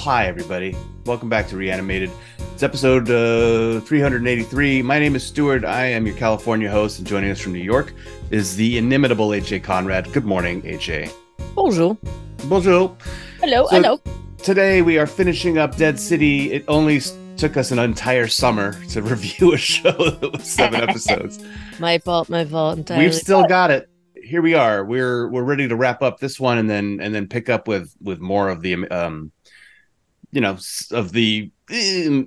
Well, hi, everybody. Welcome back to Reanimated. It's episode uh, 383. My name is Stuart. I am your California host, and joining us from New York is the inimitable AJ Conrad. Good morning, AJ. Bonjour. Bonjour. Hello, So- hello. Today we are finishing up Dead City. It only took us an entire summer to review a show that was seven episodes. My fault, my fault entirely. We've still got it. Here we are. We're we're ready to wrap up this one and then and then pick up with with more of the um you know of the eh,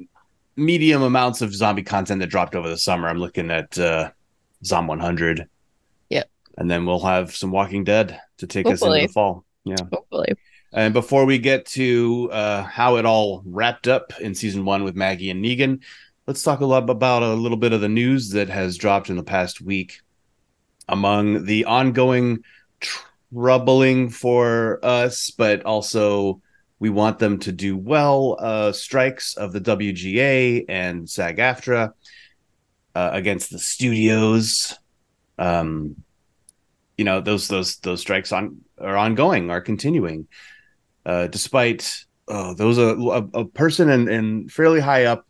medium amounts of zombie content that dropped over the summer. I'm looking at uh Zom 100. Yep. And then we'll have some Walking Dead to take us into the fall. Yeah. hopefully. And before we get to uh, how it all wrapped up in season one with Maggie and Negan, let's talk a lot about a little bit of the news that has dropped in the past week. Among the ongoing troubling for us, but also we want them to do well uh, strikes of the WGA and SAG AFTRA uh, against the studios. Um, you know those those those strikes on are ongoing, are continuing uh, despite oh, those a, a, person in, in fairly high up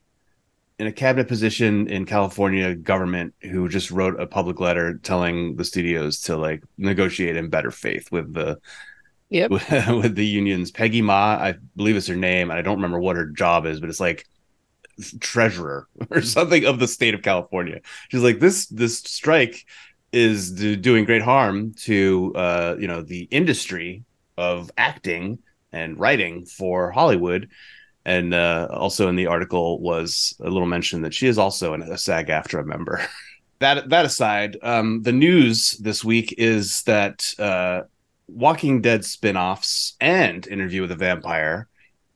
in a cabinet position in California government who just wrote a public letter telling the studios to like negotiate in better faith with the Yep. with, with the unions. Peggy Ma, I believe is her name, and I don't remember what her job is, but it's like treasurer or something of the state of California. She's like this this strike is do, doing great harm to uh you know the industry of acting and writing for Hollywood. And uh, also in the article was a little mention that she is also an, a SAG AFTRA member. that that aside, um, the news this week is that uh, Walking Dead spin-offs and Interview with a Vampire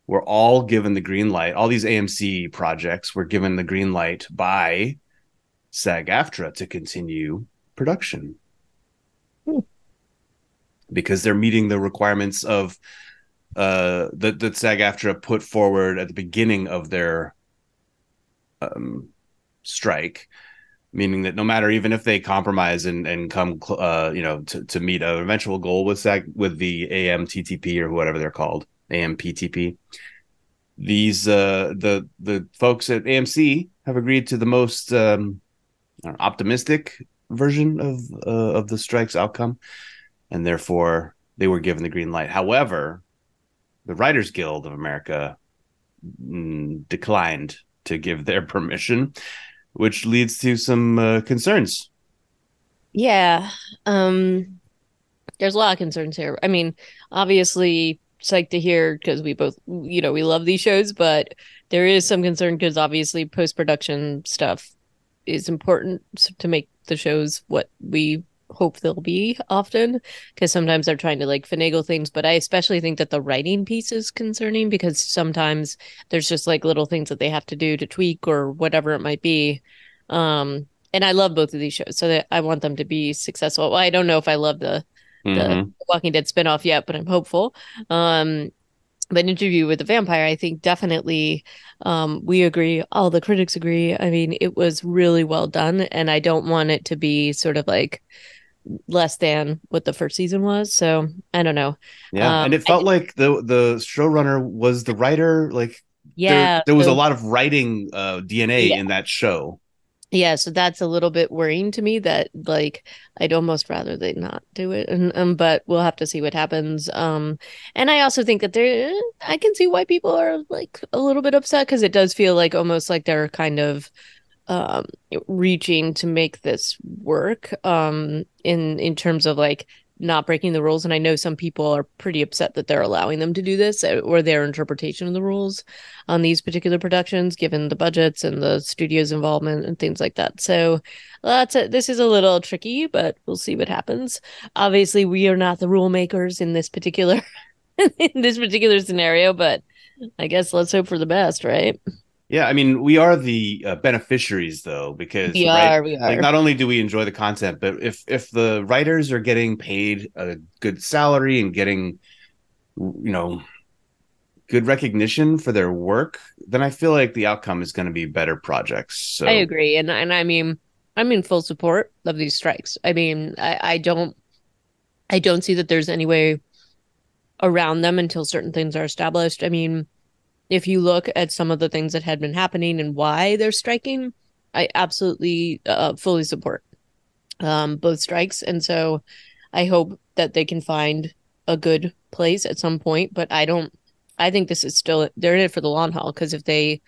were all given the green light. All these AMC projects were given the green light by SAG AFTRA to continue production Hmm. because they're meeting the requirements of uh that that SAG AFTRA put forward at the beginning of their um strike meaning that no matter even if they compromise and and come uh you know to, to meet an eventual goal with SAG with the AMTTP or whatever they're called AMPTP these uh the the folks at AMC have agreed to the most um optimistic version of uh, of the strike's outcome and therefore they were given the green light. However the Writers Guild of America mm, declined to give their permission, which leads to some uh, concerns. Yeah. Um there's a lot of concerns here. I mean, obviously psyched to hear because we both you know, we love these shows, but there is some concern because obviously post-production stuff is important to make the shows what we hope they'll be often because sometimes they're trying to like finagle things but i especially think that the writing piece is concerning because sometimes there's just like little things that they have to do to tweak or whatever it might be. Um and i love both of these shows so that i want them to be successful. Well, i don't know if i love the Mhm. the walking dead spinoff yet but i'm hopeful. Um but interview with the vampire i think definitely um we agree all the critics agree. I mean it was really well done and i don't want it to be sort of like less than what the first season was so i don't know Yeah, Um, and it I felt like the the showrunner was the writer. Like yeah there, was a lot of writing uh, DNA Yeah. in that show. yeah so that's a little bit worrying to me that like i'd almost rather they not do it and um, but we'll have to see what happens um and i also think that there i can see why people are like a little bit upset because it does feel like almost like they're kind of um reaching to make this work um in in terms of like not breaking the rules. And i know some people are pretty upset that they're allowing them to do this uh, or their interpretation of the rules on these particular productions given the budgets and the studio's involvement and things like that. So that's a, this is a little tricky but we'll see what happens. Obviously we are not the rule makers in this particular in this particular scenario but i guess let's hope for the best right Yeah, I mean, we are the uh, beneficiaries though, because we right, are we are like not only do we enjoy the content, but if if the writers are getting paid a good salary and getting, you know, good recognition for their work, then I feel like the outcome is going to be better projects. So I agree, and and I mean, I'm in full support of these strikes. I mean, I, I don't, I don't see that there's any way around them until certain things are established. I mean, if you look at some of the things that had been happening and why they're striking, I absolutely uh, fully support um, both strikes. And so I hope that they can find a good place at some point. But I don't, I think this is still, they're in it for the long haul because if they,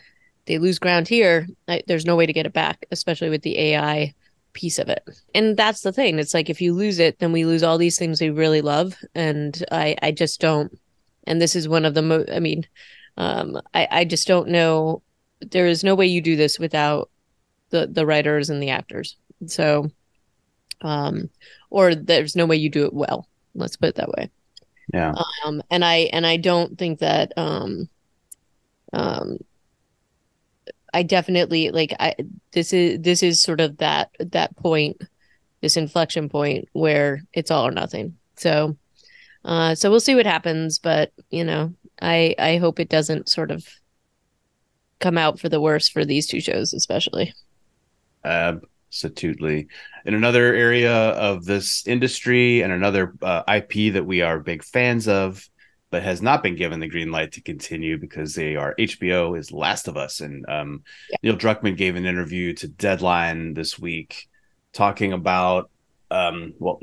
they lose ground here, I, there's no way to get it back, especially with the AI piece of it. And that's the thing. It's like if you lose it, then we lose all these things we really love. And I, I just don't. And this is one of the most. I mean, um, I, I just don't know. There is no way you do this without the the writers and the actors. So, um, or there's no way you do it well. Let's put it that way. Yeah. Um, and I and I don't think that um, um, I definitely like I this is this is sort of that that point, this inflection point where it's all or nothing. So, uh, so we'll see what happens, but you know, I I hope it doesn't sort of come out for the worse for these two shows, especially. Absolutely. In another area of this industry and another uh, IP that we are big fans of, but has not been given the green light to continue because they are HBO is Last of Us. And um, yeah. Neil Druckmann gave an interview to Deadline this week talking about um, well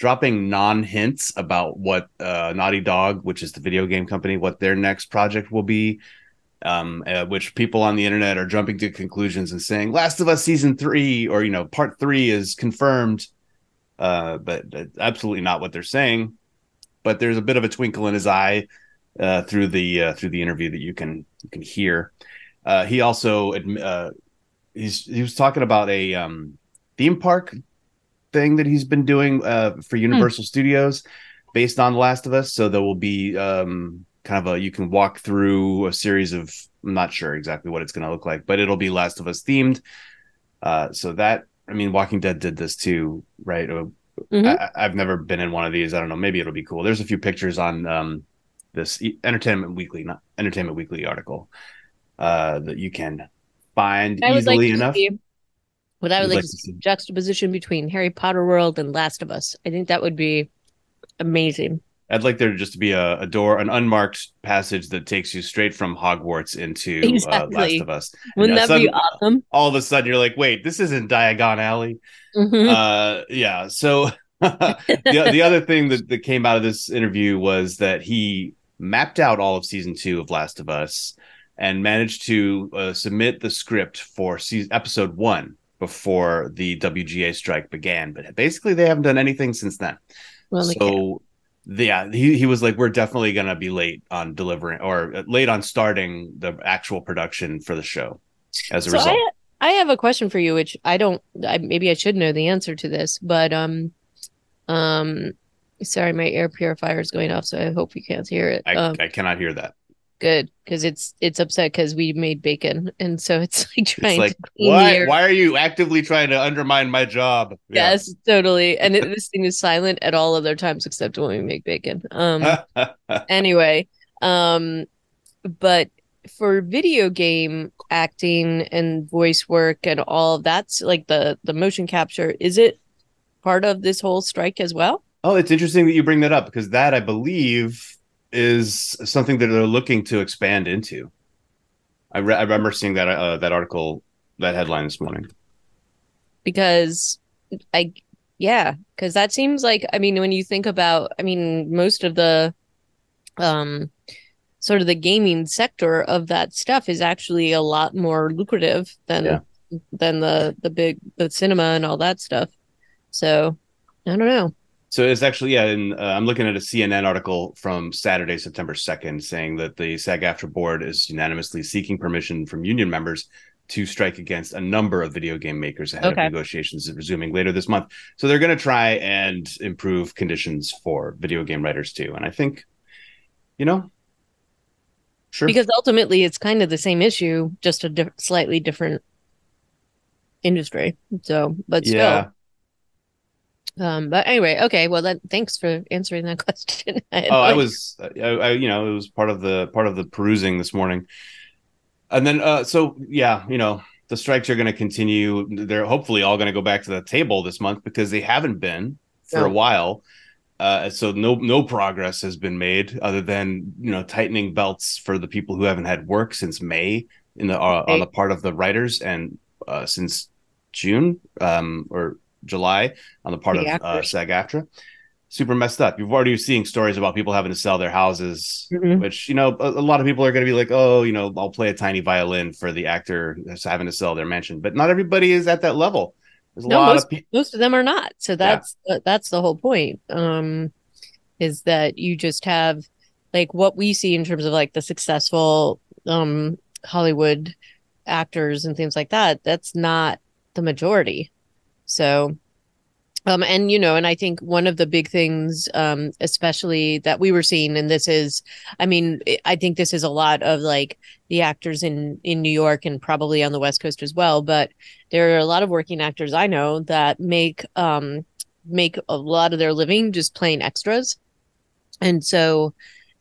dropping non hints about what uh, Naughty Dog, which is the video game company, what their next project will be. Um, uh, which people on the internet are jumping to conclusions and saying Last of Us season three or you know part three is confirmed, uh, but absolutely not what they're saying. But there's a bit of a twinkle in his eye uh, through the uh, through the interview that you can you can hear. Uh, he also he's he was talking about a um, theme park thing that he's been doing uh, for hmm. Universal. Studios based on The Last of Us. So there will be um, kind of a you can walk through a series of I'm not sure exactly what it's going to look like, but it'll be Last of Us themed. Uh, so that I mean, Walking Dead did this too, right? Uh, mm-hmm. I, have never been in one of these. I don't know. Maybe it'll be cool. There's a few pictures on um, this Entertainment Weekly, not Entertainment Weekly article uh, that you can find I easily like enough. See what I would like, like to see juxtaposition between Harry Potter World and Last of Us. I think that would be amazing. I'd like there just to be a, a door, an unmarked passage that takes you straight from Hogwarts into exactly. uh, Last of Us. Wouldn't that sudden, be awesome? All of a sudden, you're like, wait, this isn't Diagon Alley. Mm-hmm. Uh, yeah. So the, the other thing that, that came out of this interview was that he mapped out all of season two of Last of Us and managed to uh, submit the script for season, episode one before the WGA strike began. But basically, they haven't done anything since then. Well, so yeah, he, he was like, we're definitely going to be late on delivering or late on starting the actual production for the show as a so result. I, I have a question for you, which I don't, I, maybe I should know the answer to this, but, um, um, sorry, my air purifier is going off, so I hope you can't hear it. I, um, I cannot hear that good because it's it's upset because we made bacon. And so it's like trying it's like, to why why are you actively trying to undermine my job? Yeah. yes totally. And it, this thing is silent at all other times except when we make bacon. Um anyway um but for video game acting and voice work and all that's like the the motion capture is it part of this whole strike as well? Oh it's interesting that you bring that up because that i believe is something that they're looking to expand into. I, re- I remember seeing that uh, that article, that headline this morning. Because I, yeah, because that seems like I mean when you think about I mean most of the, um, sort of the gaming sector of that stuff is actually a lot more lucrative than yeah. than the the big the cinema and all that stuff. So I don't know. So it's actually yeah, and uh, I'm looking at a CNN article from Saturday, September 2nd, saying that the SAG-AFTRA board is unanimously seeking permission from union members to strike against a number of video game makers ahead okay. of negotiations resuming later this month. So they're going to try and improve conditions for video game writers too. And I think, you know, sure, because ultimately it's kind of the same issue, just a slightly different industry. So, but still. Yeah um, but anyway, okay. Well, then, thanks for answering that question. I oh, I was, I, I, you know, it was part of the part of the perusing this morning, and then, uh, so yeah, you know, the strikes are going to continue. They're hopefully all going to go back to the table this month because they haven't been for a while. Uh, so no no progress has been made other than you know tightening belts for the people who haven't had work since May in the uh, on the part of the writers and uh, since June um, or July on the part of uh, SAG-AFTRA. Super messed up. You've already seeing stories about people having to sell their houses, mm-hmm. which you know a, a, lot of people are going to be like, oh, you know, I'll play a tiny violin for the actor that's having to sell their mansion, but not everybody is at that level. There's a no, lot most, of pe- most of them are not. So that's yeah. uh, that's the whole point. Um, is that you just have like what we see in terms of like the successful um Hollywood actors and things like that. That's not the majority. So um, and you know, and I think one of the big things, um, especially that we were seeing, and this is, I mean, I think this is a lot of like the actors in in New York and probably on the West Coast as well. But there are a lot of working actors I know that make um make a lot of their living just playing extras, and so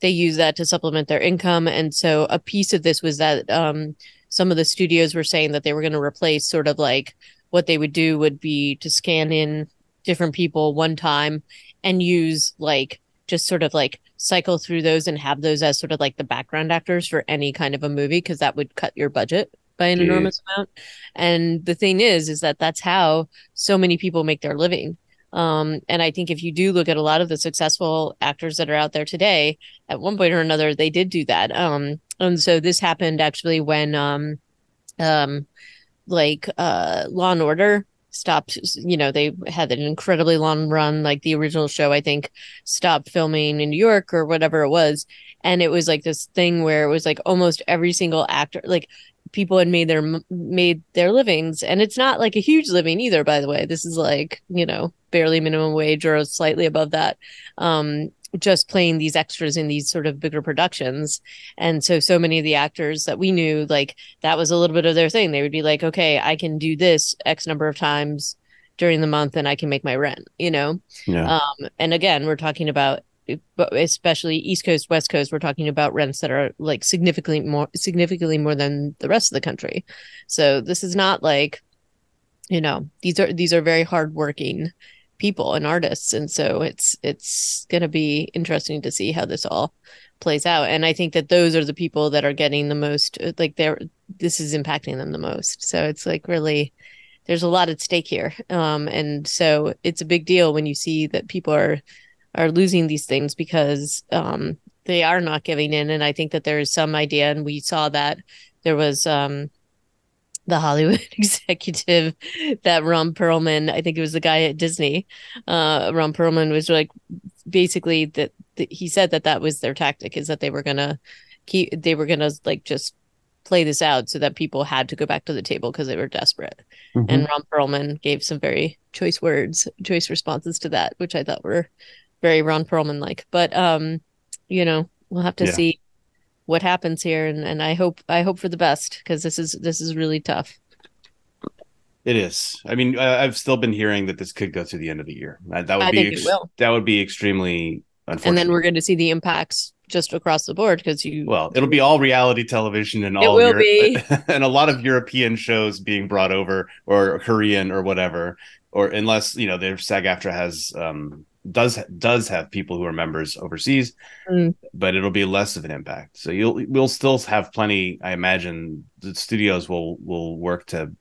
they use that to supplement their income. And so a piece of this was that um some of the studios were saying that they were going to replace sort of like what they would do would be to scan in different people one time and use like just sort of like cycle through those and have those as sort of like the background actors for any kind of a movie because that would cut your budget by an enormous amount. And the thing is, is that that's how so many people make their living. Um, and I think if you do look at a lot of the successful actors that are out there today, at one point or another, they did do that. Um, and so this happened actually when, um, um, like, uh, Law and Order stopped you know they had an incredibly long run like the original show i think stopped filming in new york or whatever it was. And it was like this thing where it was like almost every single actor like people had made their made their livings. And it's not like a huge living either by the way. This is like you know barely minimum wage or slightly above that. Um just playing these extras in these sort of bigger productions. And so, so many of the actors that we knew, like that was a little bit of their thing. They would be like, okay, I can do this X number of times during the month and I can make my rent, you know? Yeah. Um, and again, we're talking about, especially East Coast, West Coast, we're talking about rents that are like significantly more, significantly more than the rest of the country. So this is not like, you know, these are, these are very hardworking people and artists. And so it's it's going to be interesting to see how this all plays out. And i think that those are the people that are getting the most like they're this is impacting them the most. So it's like really there's a lot at stake here. Um and so it's a big deal when you see that people are are losing these things because um they are not giving in. And i think that there is some idea and we saw that there was um the Hollywood executive that Ron Perlman, I think it was the guy at Disney. Uh, Ron Perlman was like basically that, that he said that that was their tactic is that they were gonna keep they were gonna like just play this out so that people had to go back to the table because they were desperate. Mm-hmm. And Ron Perlman gave some very choice words, choice responses to that, which I thought were very Ron Perlman like. But um, you know, we'll have to yeah. see what happens here and, and I hope I hope for the best because this is this is really tough. It is. I mean, I've still been hearing that this could go to the end of the year. That, that would I be ex- that would be extremely unfortunate. And then we're going to see the impacts just across the board because you. Well, it'll be all reality television and all. It will Euro- be. and a lot of European shows being brought over, or Korean, or whatever, or unless you know, their SAG-AFTRA has um, does does have people who are members overseas, mm. but it'll be less of an impact. So you'll we'll still have plenty. I imagine the studios will will work to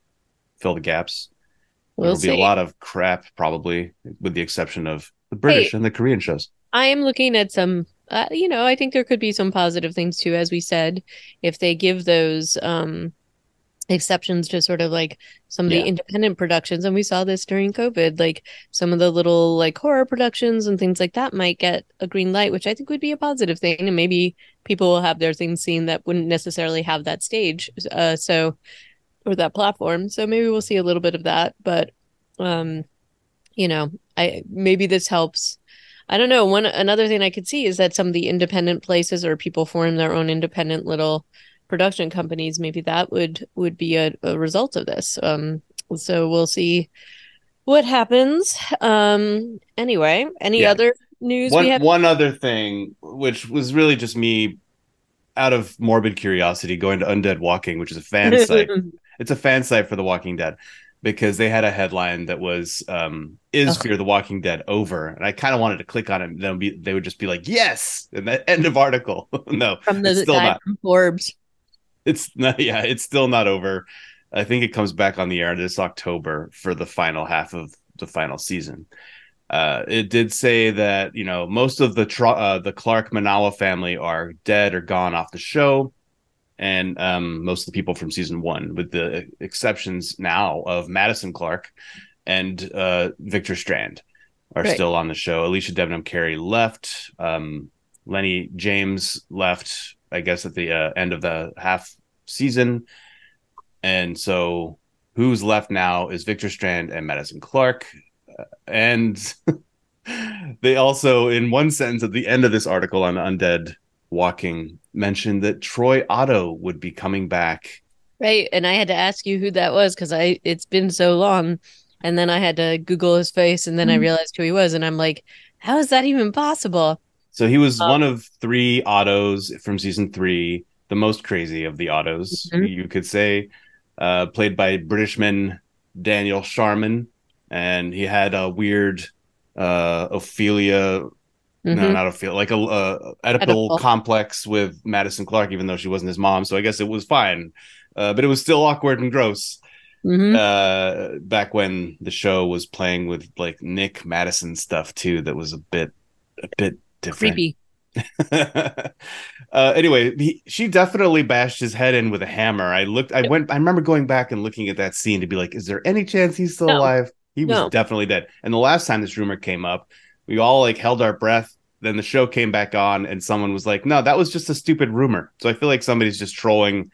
fill the gaps. We'll There'll see. be a lot of crap, probably, with the exception of the British hey, and the Korean shows. I am looking at some. Uh, you know, I think there could be some positive things too, as we said, if they give those um exceptions to sort of like some of yeah. the independent productions and we saw this during covid like some of the little like horror productions and things like that might get a green light which i think would be a positive thing and maybe people will have their things seen that wouldn't necessarily have that stage uh so or that platform so maybe we'll see a little bit of that but um you know i maybe this helps I don't know. One another thing I could see is that some of the independent places or people form their own independent little production companies, maybe that would would be a, a result of this. Um, so we'll see what happens. Um, anyway, any yeah. other news? One, have- one other thing, which was really just me out of morbid curiosity, going to Undead Walking, which is a fan site. It's a fan site for The Walking Dead. because they had a headline that was um is Ugh. Fear the Walking Dead over? And I kind of wanted to click on it. And then be, they would just be like, yes, and that end of article. no, From the it's still guy not. from Forbes. It's not. Yeah, it's still not over. I think it comes back on the air this October for the final half of the final season. Uh, it did say that you know most of the Tr- uh, the Clark Manawa family are dead or gone off the show, and um, most of the people from season one, with the exceptions now of Madison Clark and uh, Victor Strand, are Right. still on the show. Alycia Debnam-Carey left. Um, Lenny James left. I guess at the uh, end of the half season, and so who's left now is Victor Strand and Madison Clark. Uh, and they also, in one sentence at the end of this article on Undead Walking, mentioned that Troy Otto would be coming back. Right. And I had to ask you who that was because I it's been so long. And then I had to Google his face and then I Mhm. realized who he was. And I'm like, how is that even possible? So he was Um, one of three Ottos from season three, the most crazy of the Ottos, Mhm. you could say, uh, played by Britishman Daniel Sharman. And he had a weird uh, Ophelia No, Mhm. not a feel like a uh, Oedipal Oedipal. complex with Madison Clark, even though she wasn't his mom. So I guess it was fine, uh, but it was still awkward and gross. Mhm. Uh, back when the show was playing with like Nick Madison stuff too, that was a bit, a bit different. Creepy. uh, anyway, he, she definitely bashed his head in with a hammer. I looked, I went, I remember going back and looking at that scene to be like, is there any chance he's still No. alive? He was No. definitely dead. And the last time this rumor came up, we all like held our breath. Then the show came back on, and someone was like, "No, that was just a stupid rumor." So I feel like somebody's just trolling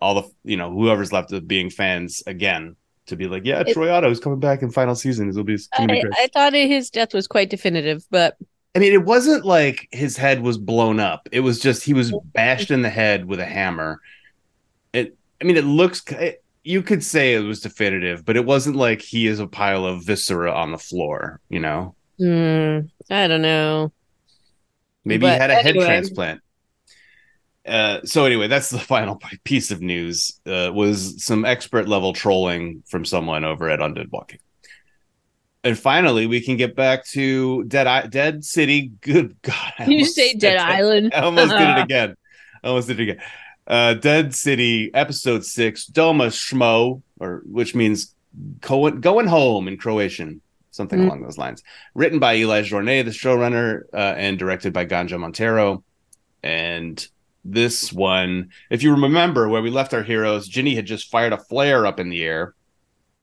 all the, you know, whoever's left of being fans again to be like, "Yeah, It- Troy Otto is coming back in final season. It'll be I. I thought his death was quite definitive, but I mean, it wasn't like his head was blown up. It was just he was bashed in the head with a hammer. It, I mean, it looks. It, you could say it was definitive, but it wasn't like he is a pile of viscera on the floor. You know, hmm, I don't know. maybe he had a head transplant. Uh, so anyway, that's the final piece of news. Uh, was some expert level trolling from someone over at Undead Walking. And finally, we can get back to Dead I- Dead City. Good God! I Did you say Dead. Island? I almost did it again. I almost did it again. Uh, Dead City, episode six, Doma Smo, or which means going going home in Croatian, something Mm. along those lines. Written by Eli Jorné, the showrunner, uh, and directed by Gandja Monteiro. And this one, if you remember where we left our heroes, Ginny had just fired a flare up in the air.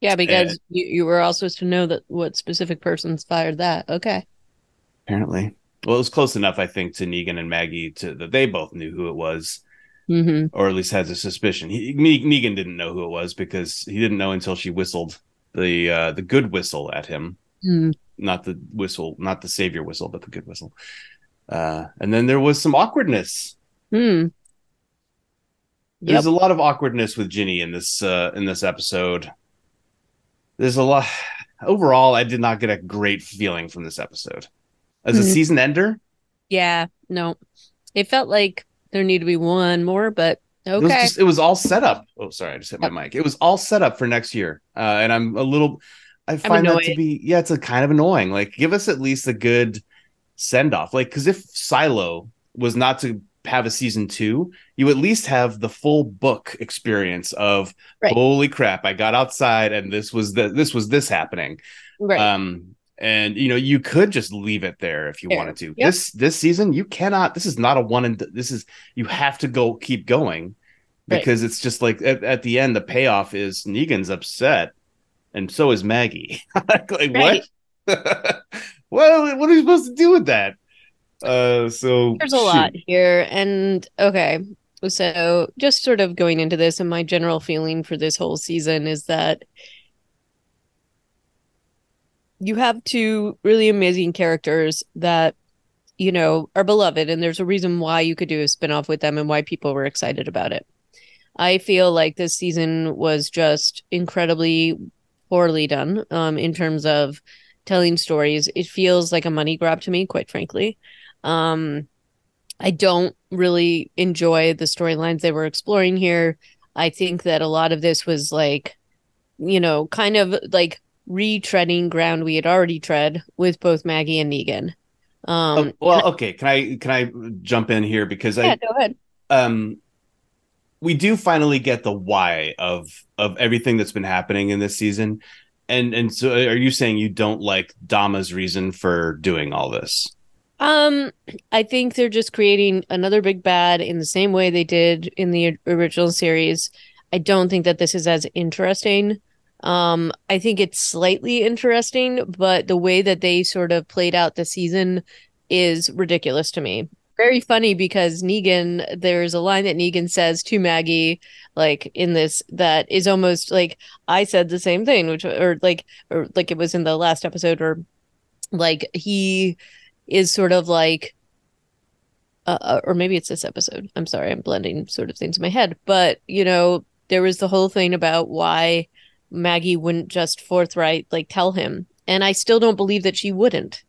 Yeah, because you, you were all supposed to know that what specific persons fired that. Okay. Apparently, well, it was close enough, I think, to Negan and Maggie to that they both knew who it was. hmm or at least has a suspicion. He, Ne- Negan didn't know who it was because he didn't know until she whistled the uh, the good whistle at him, Hmm. not the whistle, not the savior whistle, but the good whistle. Uh, and then there was some awkwardness. Hmm. Yep. There's a lot of awkwardness with Ginny in this uh, in this episode. There's a lot. Overall, I did not get a great feeling from this episode. As a Mhm. season ender, Yeah. No. It felt like there needed to be one more, but It was okay. just it was all set up. Oh, sorry, I just hit my mic. It was all set up for next year, uh, and I'm a little. I find that to be yeah, it's a kind of annoying. Like, give us at least a good send off. Like, because if Silo was not to have a season two, you at least have the full book experience of Right. holy crap, I got outside and this was the this was this happening. right. Um, and you know, you could just leave it there if you There. wanted to. Yep. This this season, you cannot. This is not a one and this is you have to go keep going Right. because it's just like at, at the end, the payoff is Negan's upset, and so is Maggie. like Right. what? what? What are we supposed to do with that? Uh, so There's a lot here. And okay. So just sort of going into this, and my general feeling for this whole season is that you have two really amazing characters that, you know, are beloved, and there's a reason why you could do a spinoff with them and why people were excited about it. I feel like this season was just incredibly poorly done um, in terms of telling stories. It feels like a money grab to me, quite frankly. Um, I don't really enjoy the storylines they were exploring here. I think that a lot of this was like you know, kind of like retreading ground we had already tread with both Maggie and Negan. Um, oh, well, okay. Can I can I jump in here because yeah, I go ahead. Um, we do finally get the why of of everything that's been happening in this season, and and so are you saying you don't like Dama's reason for doing all this? Um, I think they're just creating another big bad in the same way they did in the original series. I don't think that this is as interesting. Um, I think it's slightly interesting, but the way that they sort of played out the season is ridiculous to me. Very funny because Negan, there's a line that Negan says to Maggie, like in this, that is almost like I said the same thing, which, or like, or like it was in the last episode, or like he is sort of like, uh, uh or maybe it's this episode. I'm sorry, I'm blending sort of things in my head, but you know, there was the whole thing about why Maggie wouldn't just forthright like tell him. And I still don't believe that she wouldn't.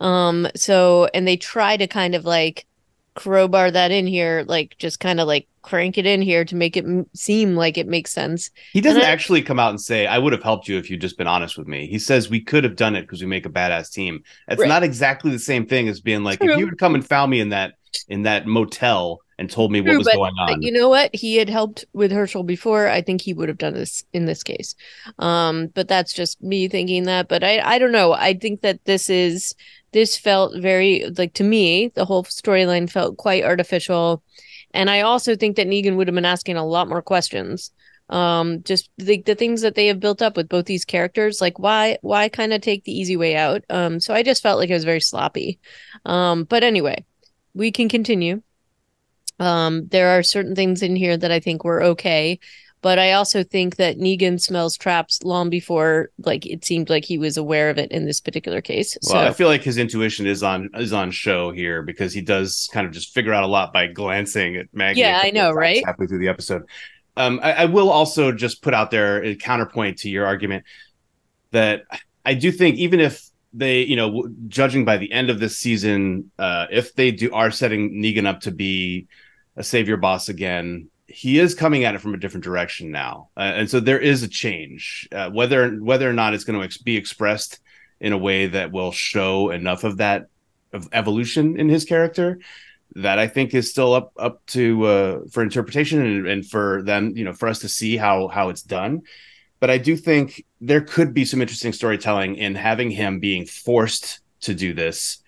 Um so and they try to kind of like crowbar that in here like just kind of like crank it in here to make it m- seem like it makes sense. He doesn't I, actually come out and say I would have helped you if you'd just been honest with me. He says we could have done it because we make a badass team. It's right. not exactly the same thing as being like True. if you would come and found me in that in that motel and told me True, what was but, going on. But you know what? He had helped with Hershel before. I think he would have done this in this case. Um, but that's just me thinking that. But I, I don't know. I think that this is this felt very like to me. The whole storyline felt quite artificial, and I also think that Negan would have been asking a lot more questions. Um, just the the things that they have built up with both these characters, like why why kind of take the easy way out. Um, so I just felt like it was very sloppy. Um, but anyway, we can continue. Um, there are certain things in here that I think were okay, but I also think that Negan smells traps long before like it seemed like he was aware of it in this particular case. Well, so. I feel like his intuition is on is on show here because he does kind of just figure out a lot by glancing at Maggie. Yeah, I know, right? Halfway through the episode. Um, I, I will also just put out there a counterpoint to your argument that I do think even if they, you know, judging by the end of this season, uh, if they do are setting Negan up to be a savior boss again. He is coming at it from a different direction now, uh, and so there is a change. Uh, whether whether or not it's going to ex- be expressed in a way that will show enough of that of evolution in his character, that I think is still up up to uh, for interpretation and, and for them, you know, for us to see how how it's done. But I do think there could be some interesting storytelling in having him being forced to do this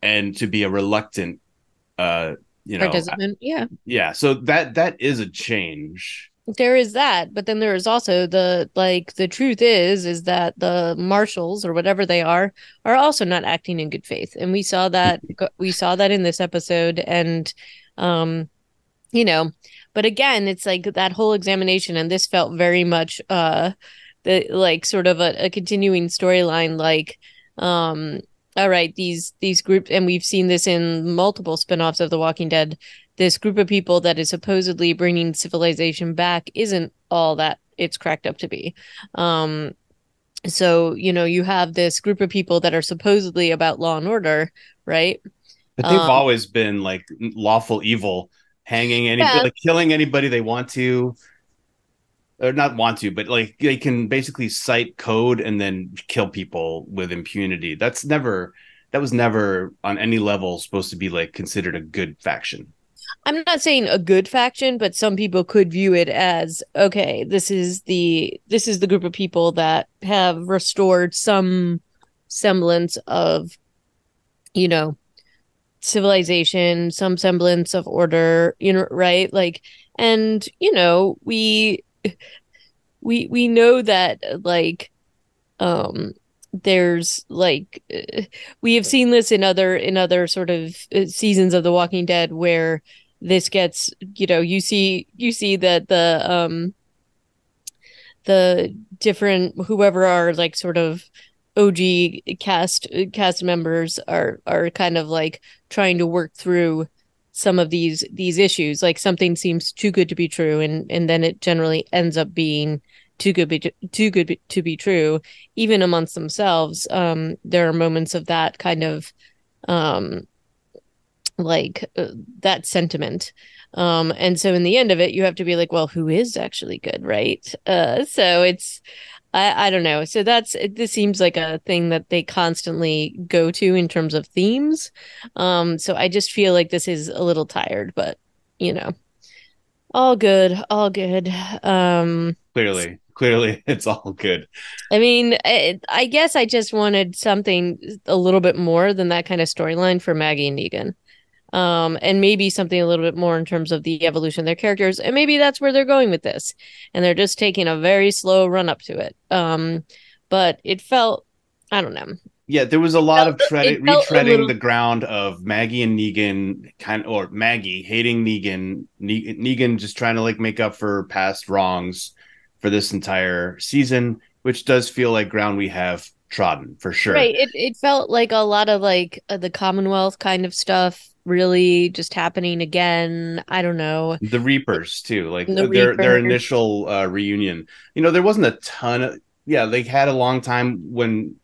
and to be a reluctant uh you know participant yeah. Yeah so that that is a change. There is that but then there is also the like the truth is is that the marshals or whatever they are are also not acting in good faith. And we saw that we saw that in this episode and um you know but again it's like that whole examination and this felt very much uh the like sort of a, a continuing storyline like um all right these these groups and we've seen this in multiple spin-offs of the walking dead. This group of people that is supposedly bringing civilization back isn't all that it's cracked up to be. Um so you know you have this group of people that are supposedly about law and order right? But they've um, always been like lawful evil hanging anybody yeah. like killing anybody they want to or not want to, but like they can basically cite code and then kill people with impunity. That's never that was never on any level supposed to be like considered a good faction. I'm not saying a good faction, but some people could view it as okay, this is the this is the group of people that have restored some semblance of you know civilization, some semblance of order, you know, right? Like and you know, we we we know that like um there's like we have seen this in other in other sort of uh, seasons of the walking dead where this gets you know you see you see that the um the different whoever are like sort of OG cast cast members are are kind of like trying to work through some of these these issues like something seems too good to be true and and then it generally ends up being too good be too good to be true even amongst themselves um there are moments of that kind of um like uh, that sentiment Um, and so in the end of it, you have to be like, well, who is actually good, right? Uh, so it's I, I don't know. So that's this seems like a thing that they constantly go to in terms of themes. Um, so I just feel like this is a little tired, but you know, all good, all good. Um, clearly, clearly, it's all good. I mean, I, I guess I just wanted something a little bit more than that kind of storyline for Maggie and Negan um, and maybe something a little bit more in terms of the evolution of their characters. And maybe that's where they're going with this. And they're just taking a very slow run up to it. Um, but it felt, I don't know. Yeah, there was a lot felt, of tread- retreading little... the ground of Maggie and Negan, kind or Maggie hating Negan, ne- Negan just trying to like make up for past wrongs for this entire season, which does feel like ground we have trodden for sure. Right. It it felt like a lot of like uh, the Commonwealth kind of stuff really just happening again. I don't know. The Reapers too, like the their Reapers. their initial uh, reunion. You know, there wasn't a ton of yeah, they had a long time when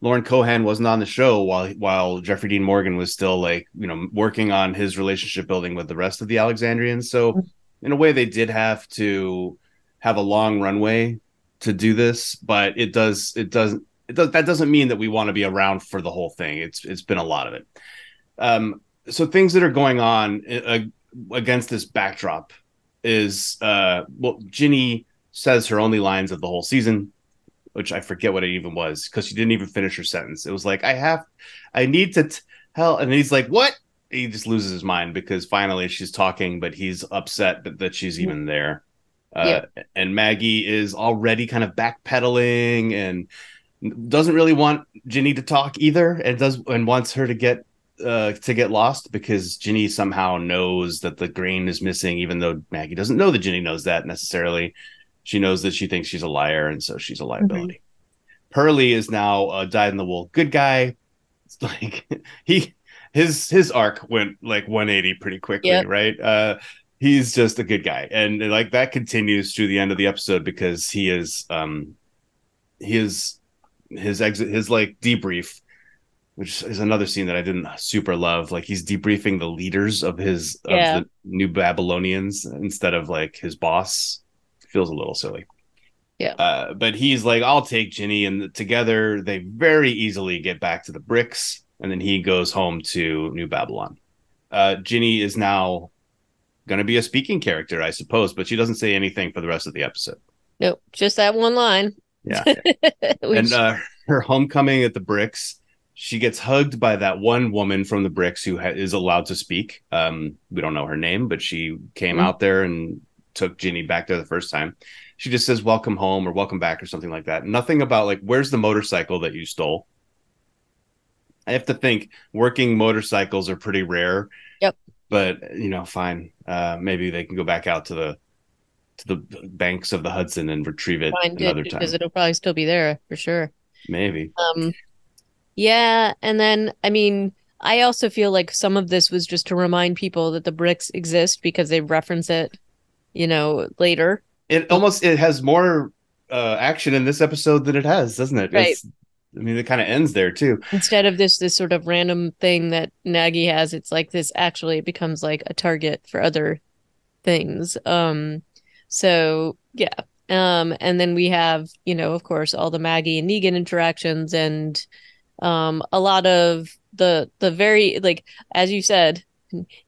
Lauren Cohan wasn't on the show while while Jeffrey Dean Morgan was still like, you know, working on his relationship building with the rest of the Alexandrians. So mm-hmm. in a way they did have to have a long runway to do this, but it does it doesn't it does that doesn't mean that we want to be around for the whole thing. It's it's been a lot of it. Um, so things that are going on uh, against this backdrop is uh well Ginny says her only lines of the whole season which I forget what it even was because she didn't even finish her sentence. It was like, I have, I need to tell, and he's like, what? He just loses his mind because finally she's talking, but he's upset that, that she's even there. Uh, yeah. And Maggie is already kind of backpedaling and doesn't really want Ginny to talk either, and does and wants her to get uh, to get lost because Ginny somehow knows that the grain is missing, even though Maggie doesn't know that Ginny knows that necessarily. She knows that she thinks she's a liar, and so she's a liability. Mm-hmm. Perlie is now a dyed in the wool good guy. It's like he his his arc went like 180 pretty quickly, yep. right? Uh, he's just a good guy, and like that continues through the end of the episode because he is um he is his exit his like debrief which is another scene that I didn't super love. Like he's debriefing the leaders of his yeah. of the new Babylonians instead of like his boss. Feels a little silly. Yeah. Uh, but he's like, I'll take Ginny, and together they very easily get back to the bricks, and then he goes home to New Babylon. Uh, Ginny is now going to be a speaking character, I suppose, but she doesn't say anything for the rest of the episode. Nope, just that one line. Yeah. And uh, her homecoming at the bricks she gets hugged by that one woman from the bricks who ha- is allowed to speak. Um, we don't know her name, but she came mm-hmm. out there and took Ginny back there the first time. She just says "welcome home" or "welcome back" or something like that. Nothing about like where's the motorcycle that you stole. I have to think working motorcycles are pretty rare. Yep. But you know, fine. Uh, maybe they can go back out to the to the banks of the Hudson and retrieve it Fine, another good, time because it'll probably still be there for sure. Maybe. Um, yeah, and then I mean, I also feel like some of this was just to remind people that the bricks exist because they reference it, you know, later. It almost it has more uh, action in this episode than it has, doesn't it? Right. It's, I mean, it kind of ends there too. Instead of this this sort of random thing that Maggie has, it's like this actually it becomes like a target for other things. Um so yeah. Um and then we have, you know, of course, all the Maggie and Negan interactions and um a lot of the the very like as you said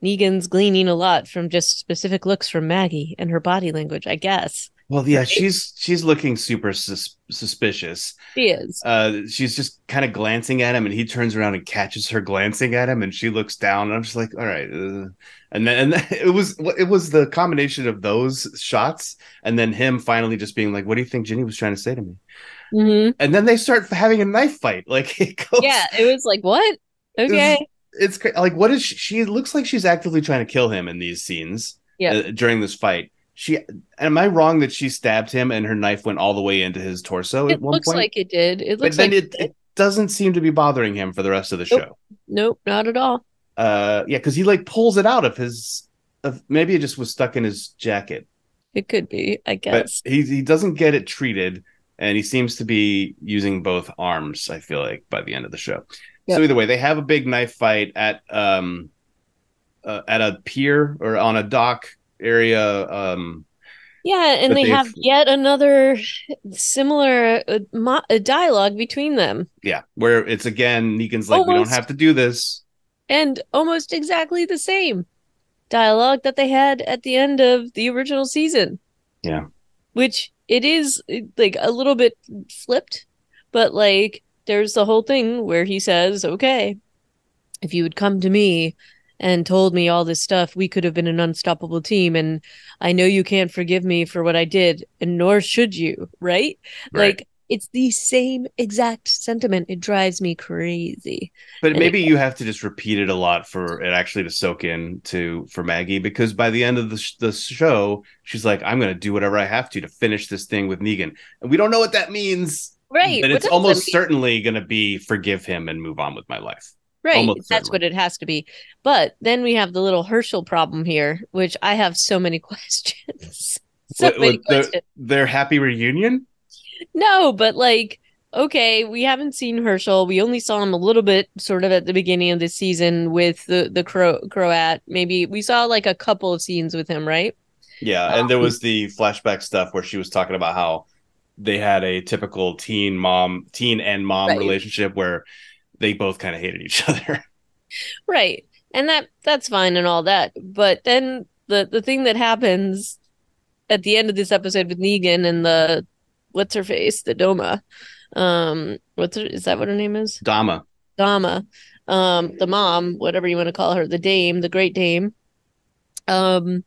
negan's gleaning a lot from just specific looks from maggie and her body language i guess. Well yeah right? she's she's looking super sus- suspicious. She is. Uh she's just kind of glancing at him and he turns around and catches her glancing at him and she looks down and i'm just like all right uh, and then and it was it was the combination of those shots and then him finally just being like what do you think ginny was trying to say to me Mm-hmm. And then they start having a knife fight. Like it goes, yeah, it was like what? Okay, it's, it's like what is she, she? looks like she's actively trying to kill him in these scenes. Yeah, uh, during this fight. She am I wrong that she stabbed him and her knife went all the way into his torso? It looks point? like it did. It looks but then like it, it, doesn't seem to be bothering him for the rest of the nope. show. Nope, not at all. Uh, yeah, because he like pulls it out of his. Of, maybe it just was stuck in his jacket. It could be, I guess. But he he doesn't get it treated and he seems to be using both arms. I feel like by the end of the show. Yep. So either way, they have a big knife fight at um, uh, at a pier or on a dock area. Um, yeah, and they they've- have yet another similar uh, mo- uh, dialogue between them, yeah, where it's again Negan's like, we don't have to do this. and almost exactly the same dialogue that they had at the end of the original season. Yeah. which it is like a little bit flipped, but like there's the whole thing where he says, "Okay, if you had come to me." And told me all this stuff, we could have been an unstoppable team. And I know you can't forgive me for what I did, and nor should you, right? Right. Like it's the same exact sentiment. It drives me crazy. But And maybe you have to just repeat it a lot for it actually to soak in to for Maggie because by the end of the, sh- the show, she's like, I'm going to do whatever I have to to finish this thing with Negan. And we don't know what that means. Right. But it's almost certainly going to be forgive him and move on with my life. Right. almost That's certainly. what it has to be. But then we have the little Hershel problem here, which I have so many questions. so What- many what, their, questions. their happy reunion? No, but like, okay, we haven't seen Hershel. We only saw him a little bit sort of at the beginning of the season with the, the Cro- Croat. Maybe we saw like a couple of scenes with him, right? Yeah, and there Um, was the flashback stuff where she was talking about how they had a typical teen mom, teen and mom Right. relationship where they both kind of hated each other. Right. And that that's fine and all that. But then the the thing that happens at the end of this episode with Negan and the what's her face, the Doma. Um what's her is that what her name is? Dama. Dama. Um the mom, whatever you want to call her, the dame, the great dame. Um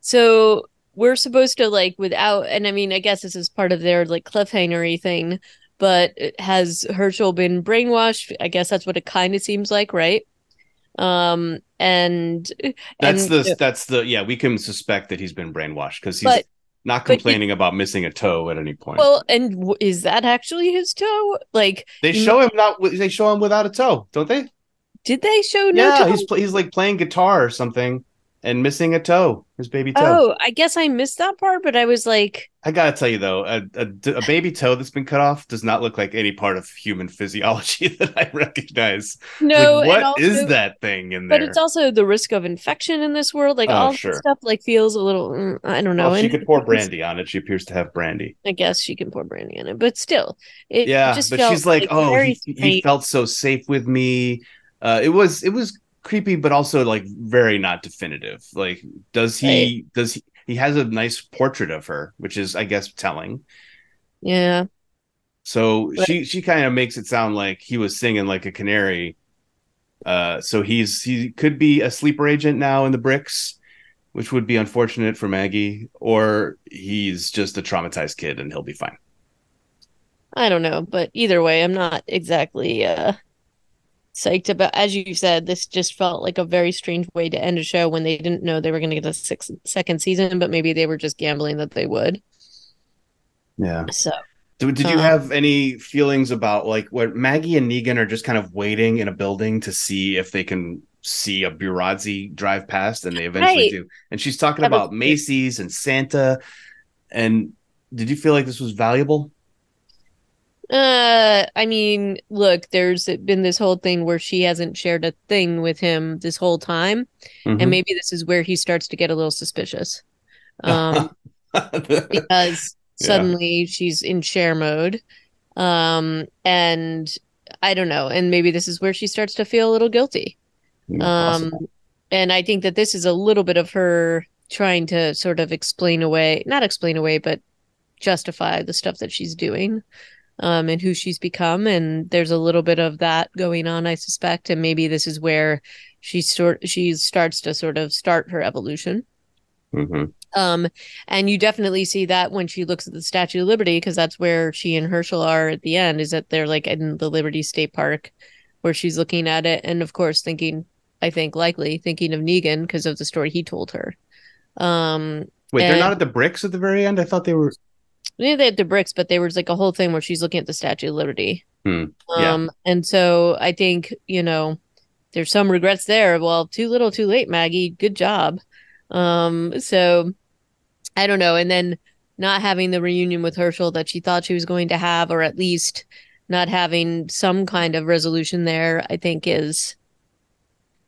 so we're supposed to like without and I mean I guess this is part of their like cliffhangery thing, but has Hershel been brainwashed? I guess that's what it kind of seems like, right? Um and That's and, the that's the yeah, we can suspect that he's been brainwashed because he's But- not he- complaining about missing a toe at any point. well and w- is that actually his toe? Like they show him not they show him without a toe, don't they? did they show no yeah, toe? he's he's like playing guitar or something and missing a toe, his baby toe. Oh, I guess I missed that part, but I was like I gotta tell you though, a, a, a baby toe that's been cut off does not look like any part of human physiology that I recognize. no like, what and is that thing in there? But it's also the risk of infection in this world. Like Oh, all sure. stuff, like feels a little. mm, I don't know. well, she could pour brandy on it. She appears to have brandy. I guess she can pour brandy in it, but still, it yeah, just but felt she's like, oh, he, he felt so safe with me. Uh, it was it was creepy, but also like very not definitive. Like, does he does he he has a nice portrait of her, which is I guess telling. yeah, So But- she she kind of makes it sound like he was singing like a canary. Uh, so he's he could be a sleeper agent now in the bricks, which would be unfortunate for Maggie, or he's just a traumatized kid and he'll be fine. I don't know, but either way, I'm not exactly uh psyched about. As you said, this just felt like a very strange way to end a show when they didn't know they were going to get a six, second season, but maybe they were just gambling that they would. Yeah. So Did, did you Uh, have any feelings about like what Maggie and Negan are just kind of waiting in a building to see if they can see a Burazi drive past, and they eventually Right. do. And she's talking That about great. Macy's and Santa. And did you feel like this was valuable? Uh, I mean, look, there's been this whole thing where she hasn't shared a thing with him this whole time, Mhm. and maybe this is where he starts to get a little suspicious. Um, because Yeah. suddenly she's in share mode. Um, and I don't know, and maybe this is where she starts to feel a little guilty. Um, possible. and I think that this is a little bit of her trying to sort of explain away, not explain away, but justify the stuff that she's doing, um, and who she's become. And there's a little bit of that going on, I suspect. And maybe this is where she sort she starts to sort of start her evolution. Mhm. Um, and you definitely see that when she looks at the Statue of Liberty, because that's where she and Hershel are at the end, is that they're like in the Liberty State Park, where she's looking at it, and of course thinking, I think likely thinking of Negan because of the story he told her. Um, Wait, they're not at the bricks at the very end. I thought they were. Maybe they had the bricks, but there was like a whole thing where she's looking at the Statue of Liberty. Hmm, yeah. Um, and so I think you know there's some regrets there. Well, too little, too late, Maggie. Good job. Um, so I don't know. And then not having the reunion with Hershel that she thought she was going to have, or at least not having some kind of resolution there, I think is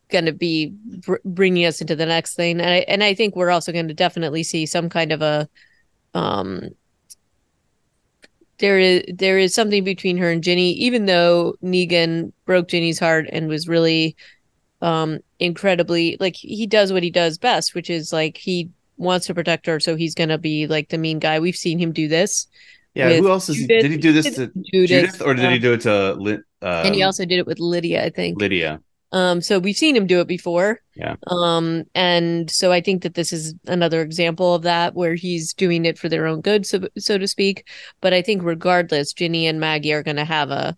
going to be br- bringing us into the next thing. And I and I think we're also going to definitely see some kind of a um there is there is something between her and Ginny, even though Negan broke Ginny's heart and was really um incredibly like he does what he does best, which is like he wants to protect her, so he's gonna be like the mean guy. We've seen him do this. Yeah, who else is he, did he do this to Judith, Judith or did um, he do it to um, and he also did it with Lydia, I think. Lydia. Um, so we've seen him do it before. Yeah. Um, and so I think that this is another example of that where he's doing it for their own good, so so to speak. But I think regardless, Ginny and Maggie are gonna have a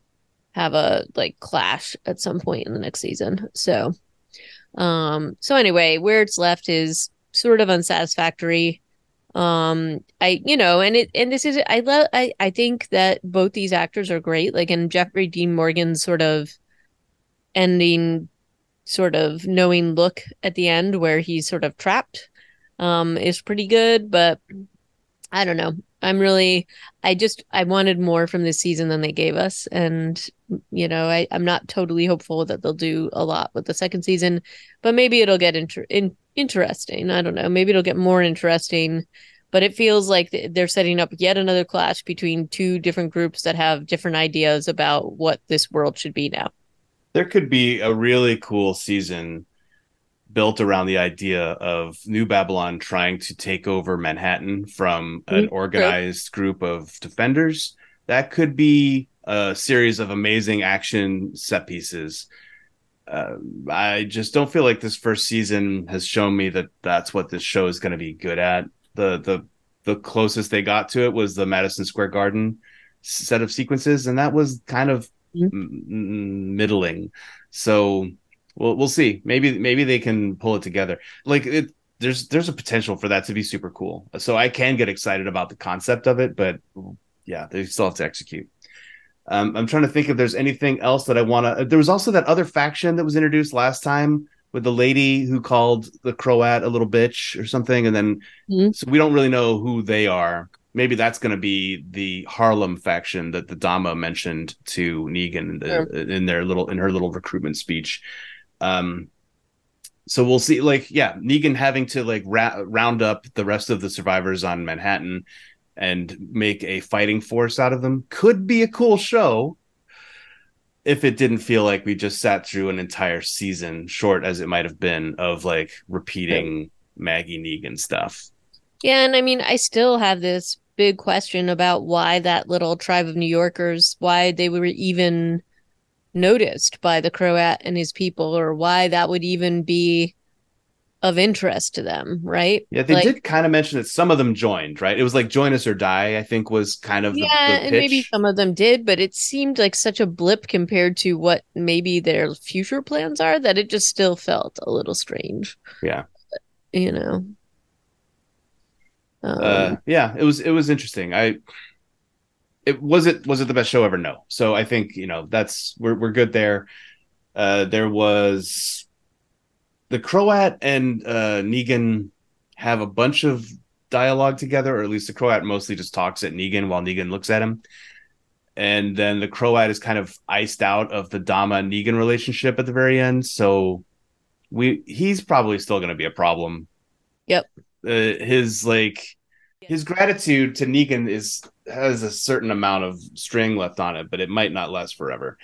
have a like clash at some point in the next season. So um so anyway, where it's left is sort of unsatisfactory. Um I you know, and it and this is I love I I think that both these actors are great. Like and Jeffrey Dean Morgan's sort of ending sort of knowing look at the end where he's sort of trapped um is pretty good but i don't know. I'm really i just i wanted more from this season than they gave us. And you know I, i'm not totally hopeful that they'll do a lot with the second season but maybe it'll get inter- in- interesting. I don't know. Maybe it'll get more interesting but it feels like they're setting up yet another clash between two different groups that have different ideas about what this world should be now there could be a really cool season built around the idea of New Babylon trying to take over Manhattan from an mm-hmm. organized group of defenders. That could be a series of amazing action set pieces. Uh, I just don't feel like this first season has shown me that that's what this show is going to be good at. The the the closest they got to it was the Madison Square Garden set of sequences, and that was kind of mm-hmm. middling. So we'll we'll see. Maybe maybe they can pull it together. Like it, there's there's a potential for that to be super cool. So I can get excited about the concept of it, but yeah, they still have to execute. Um, I'm trying to think if there's anything else that I want to. There was also that other faction that was introduced last time with the lady who called the Croat a little bitch or something, and then mm-hmm. so we don't really know who they are maybe that's going to be the Harlem faction that the Dama mentioned to Negan in, the, yeah. in their little in her little recruitment speech. Um, so we'll see. Like, yeah, Negan having to like ra- round up the rest of the survivors on Manhattan and make a fighting force out of them could be a cool show if it didn't feel like we just sat through an entire season, short as it might have been, of like repeating. Maggie Negan stuff. Yeah, and I mean, I still have this big question about why that little tribe of New Yorkers, why they were even noticed by the Croat and his people, or why that would even be of interest to them, right? Yeah, they like, did kind of mention that some of them joined, right? It was like join us or die, I think was kind of yeah, the, the and maybe some of them did, but it seemed like such a blip compared to what maybe their future plans are that it just still felt a little strange. Yeah. You know. Um, uh, yeah, it was it was interesting. I it was it was it the best show ever? No. So I think you know that's we're we're good there. Uh, there was the Croat and uh, Negan have a bunch of dialogue together, or at least the Croat mostly just talks at Negan while Negan looks at him. And then the Croat is kind of iced out of the Dama Negan relationship at the very end. So we he's probably still going to be a problem. Yep uh, his like his gratitude to Negan is has a certain amount of string left on it, but it might not last forever.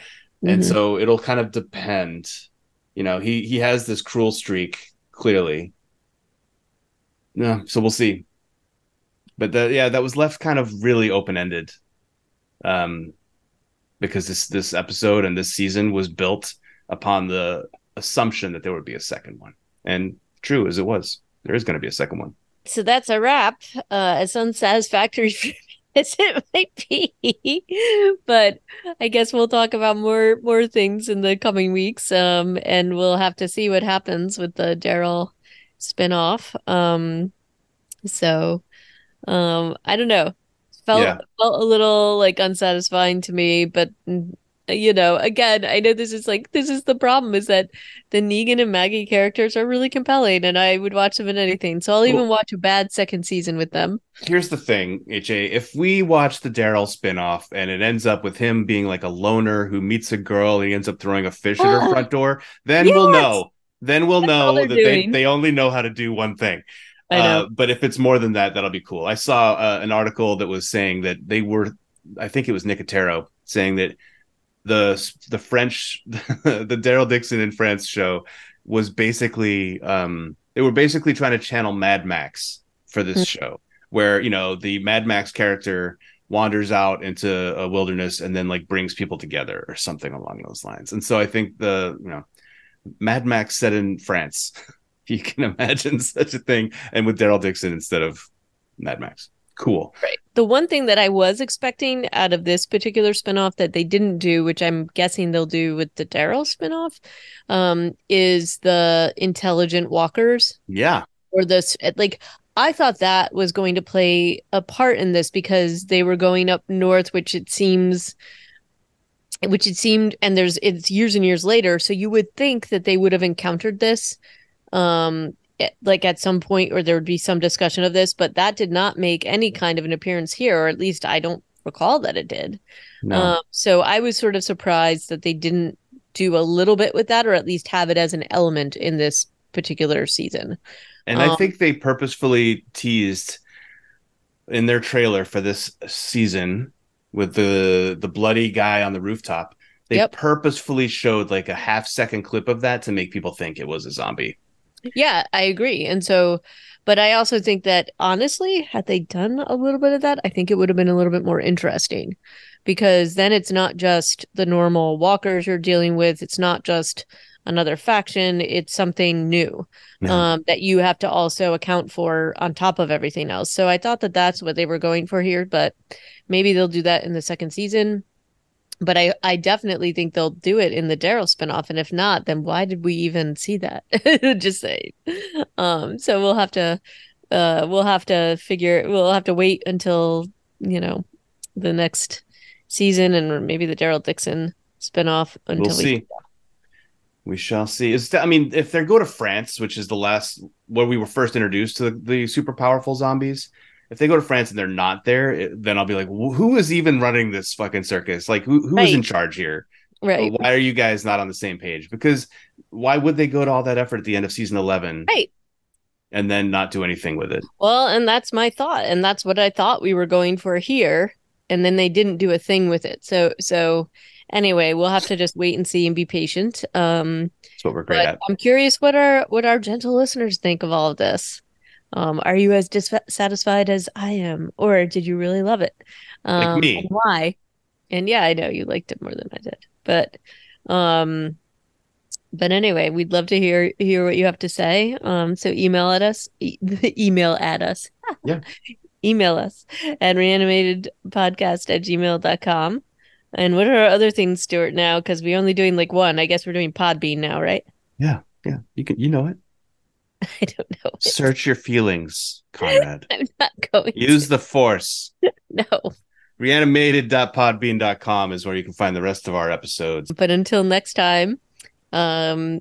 Mm-hmm. And so it'll kind of depend. You know, he he has this cruel streak clearly. Yeah, so we'll see. But the, yeah, that was left kind of really open ended. Um, because this this episode and this season was built upon the assumption that there would be a second one, and true as it was there is going to be a second one. So that's a wrap. Uh, as unsatisfactory as it might be, but I guess we'll talk about more more things in the coming weeks. Um, and we'll have to see what happens with the Daryl spinoff. Um, so, um, I don't know. Felt yeah. felt a little like unsatisfying to me, but you know, again, I know this is like this is the problem is that the Negan and Maggie characters are really compelling, and I would watch them in anything. So I'll even well, watch a bad second season with them. Here's the thing, AJ. If we watch the Daryl spinoff and it ends up with him being like a loner who meets a girl and he ends up throwing a fish at her front door, then yes! we'll know. then we'll all know that they, doing. they only know how to do one thing. Uh, but if it's more than that, that'll be cool. I saw uh, an article that was saying that they were, I think it was Nicotero saying that the the French, the Daryl Dixon in France show was basically, um, they were basically trying to channel Mad Max for this Hmm. show, where you know the Mad Max character wanders out into a wilderness and then like brings people together or something along those lines. And so I think the you know Mad Max set in France. you can imagine such a thing, and with Daryl Dixon instead of Mad Max. Cool. Right. The one thing that I was expecting out of this particular spinoff that they didn't do, which I'm guessing they'll do with the Daryl spinoff, um, is the intelligent walkers Yeah. or this like I thought that was going to play a part in this because they were going up north, which it seems which it seemed and there's it's years and years later, so you would think that they would have encountered this um like at some point or there would be some discussion of this, but that did not make any kind of an appearance here, or at least I don't recall that it did. No. Um, so I was sort of surprised that they didn't do a little bit with that, or at least have it as an element in this particular season. and I um, think they purposefully teased in their trailer for this season with the the bloody guy on the rooftop. They Yep. purposefully showed like a half second clip of that to make people think it was a zombie. Yeah, I agree. And so, but I also think that honestly, had they done a little bit of that, I think it would have been a little bit more interesting because then it's not just the normal walkers you're dealing with, it's not just another faction, it's something new Yeah. um, that you have to also account for on top of everything else. So I thought that that's what they were going for here, but maybe they'll do that in the second season. But I, I definitely think they'll do it in the Daryl spinoff. And if not, then why did we even see that? Just say. Um, so we'll have to uh we'll have to figure we'll have to wait until, you know, the next season and maybe the Daryl Dixon spinoff until we'll we see. We shall see. Is I mean, if they go to France, which is the last where we were first introduced to the, the super powerful zombies, if they go to France and they're not there, it, then I'll be like, who is even running this fucking circus? Like, who who is in charge here? right. Why are you guys not on the same page? Because why would they go to all that effort at the end of season eleven, Right. and then not do anything with it? Well, and that's my thought, and that's what I thought we were going for here, and then they didn't do a thing with it. So, so anyway, we'll have to just wait and see and be patient. Um, That's what we're great but at. I'm curious what our what our gentle listeners think of all of this. Um, are you as dissatisfied as I am, or did you really love it? Um, me. and why? And yeah, I know you liked it more than I did, but um, but anyway, we'd love to hear hear what you have to say. Um, so email at us, e- email at us. Yeah. email us at reanimatedpodcast at gmail.com. And what are our other things, Stuart, now? Because we're only doing like one. I guess we're doing Podbean now, right? Yeah, yeah. You can, you know it. I don't know. Search your feelings, Conrad. I'm not going Use the force. to. No. reanimated.podbean.com is where you can find the rest of our episodes. But until next time, um,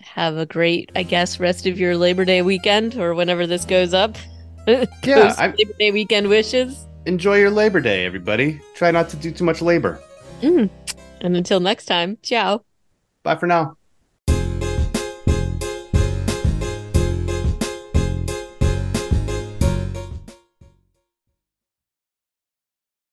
have a great, I guess, rest of your Labor Day weekend or whenever this goes up. Yeah, I- Labor Day weekend wishes. Enjoy your Labor Day, everybody. Try not to do too much labor. And until next time, ciao. Bye for now.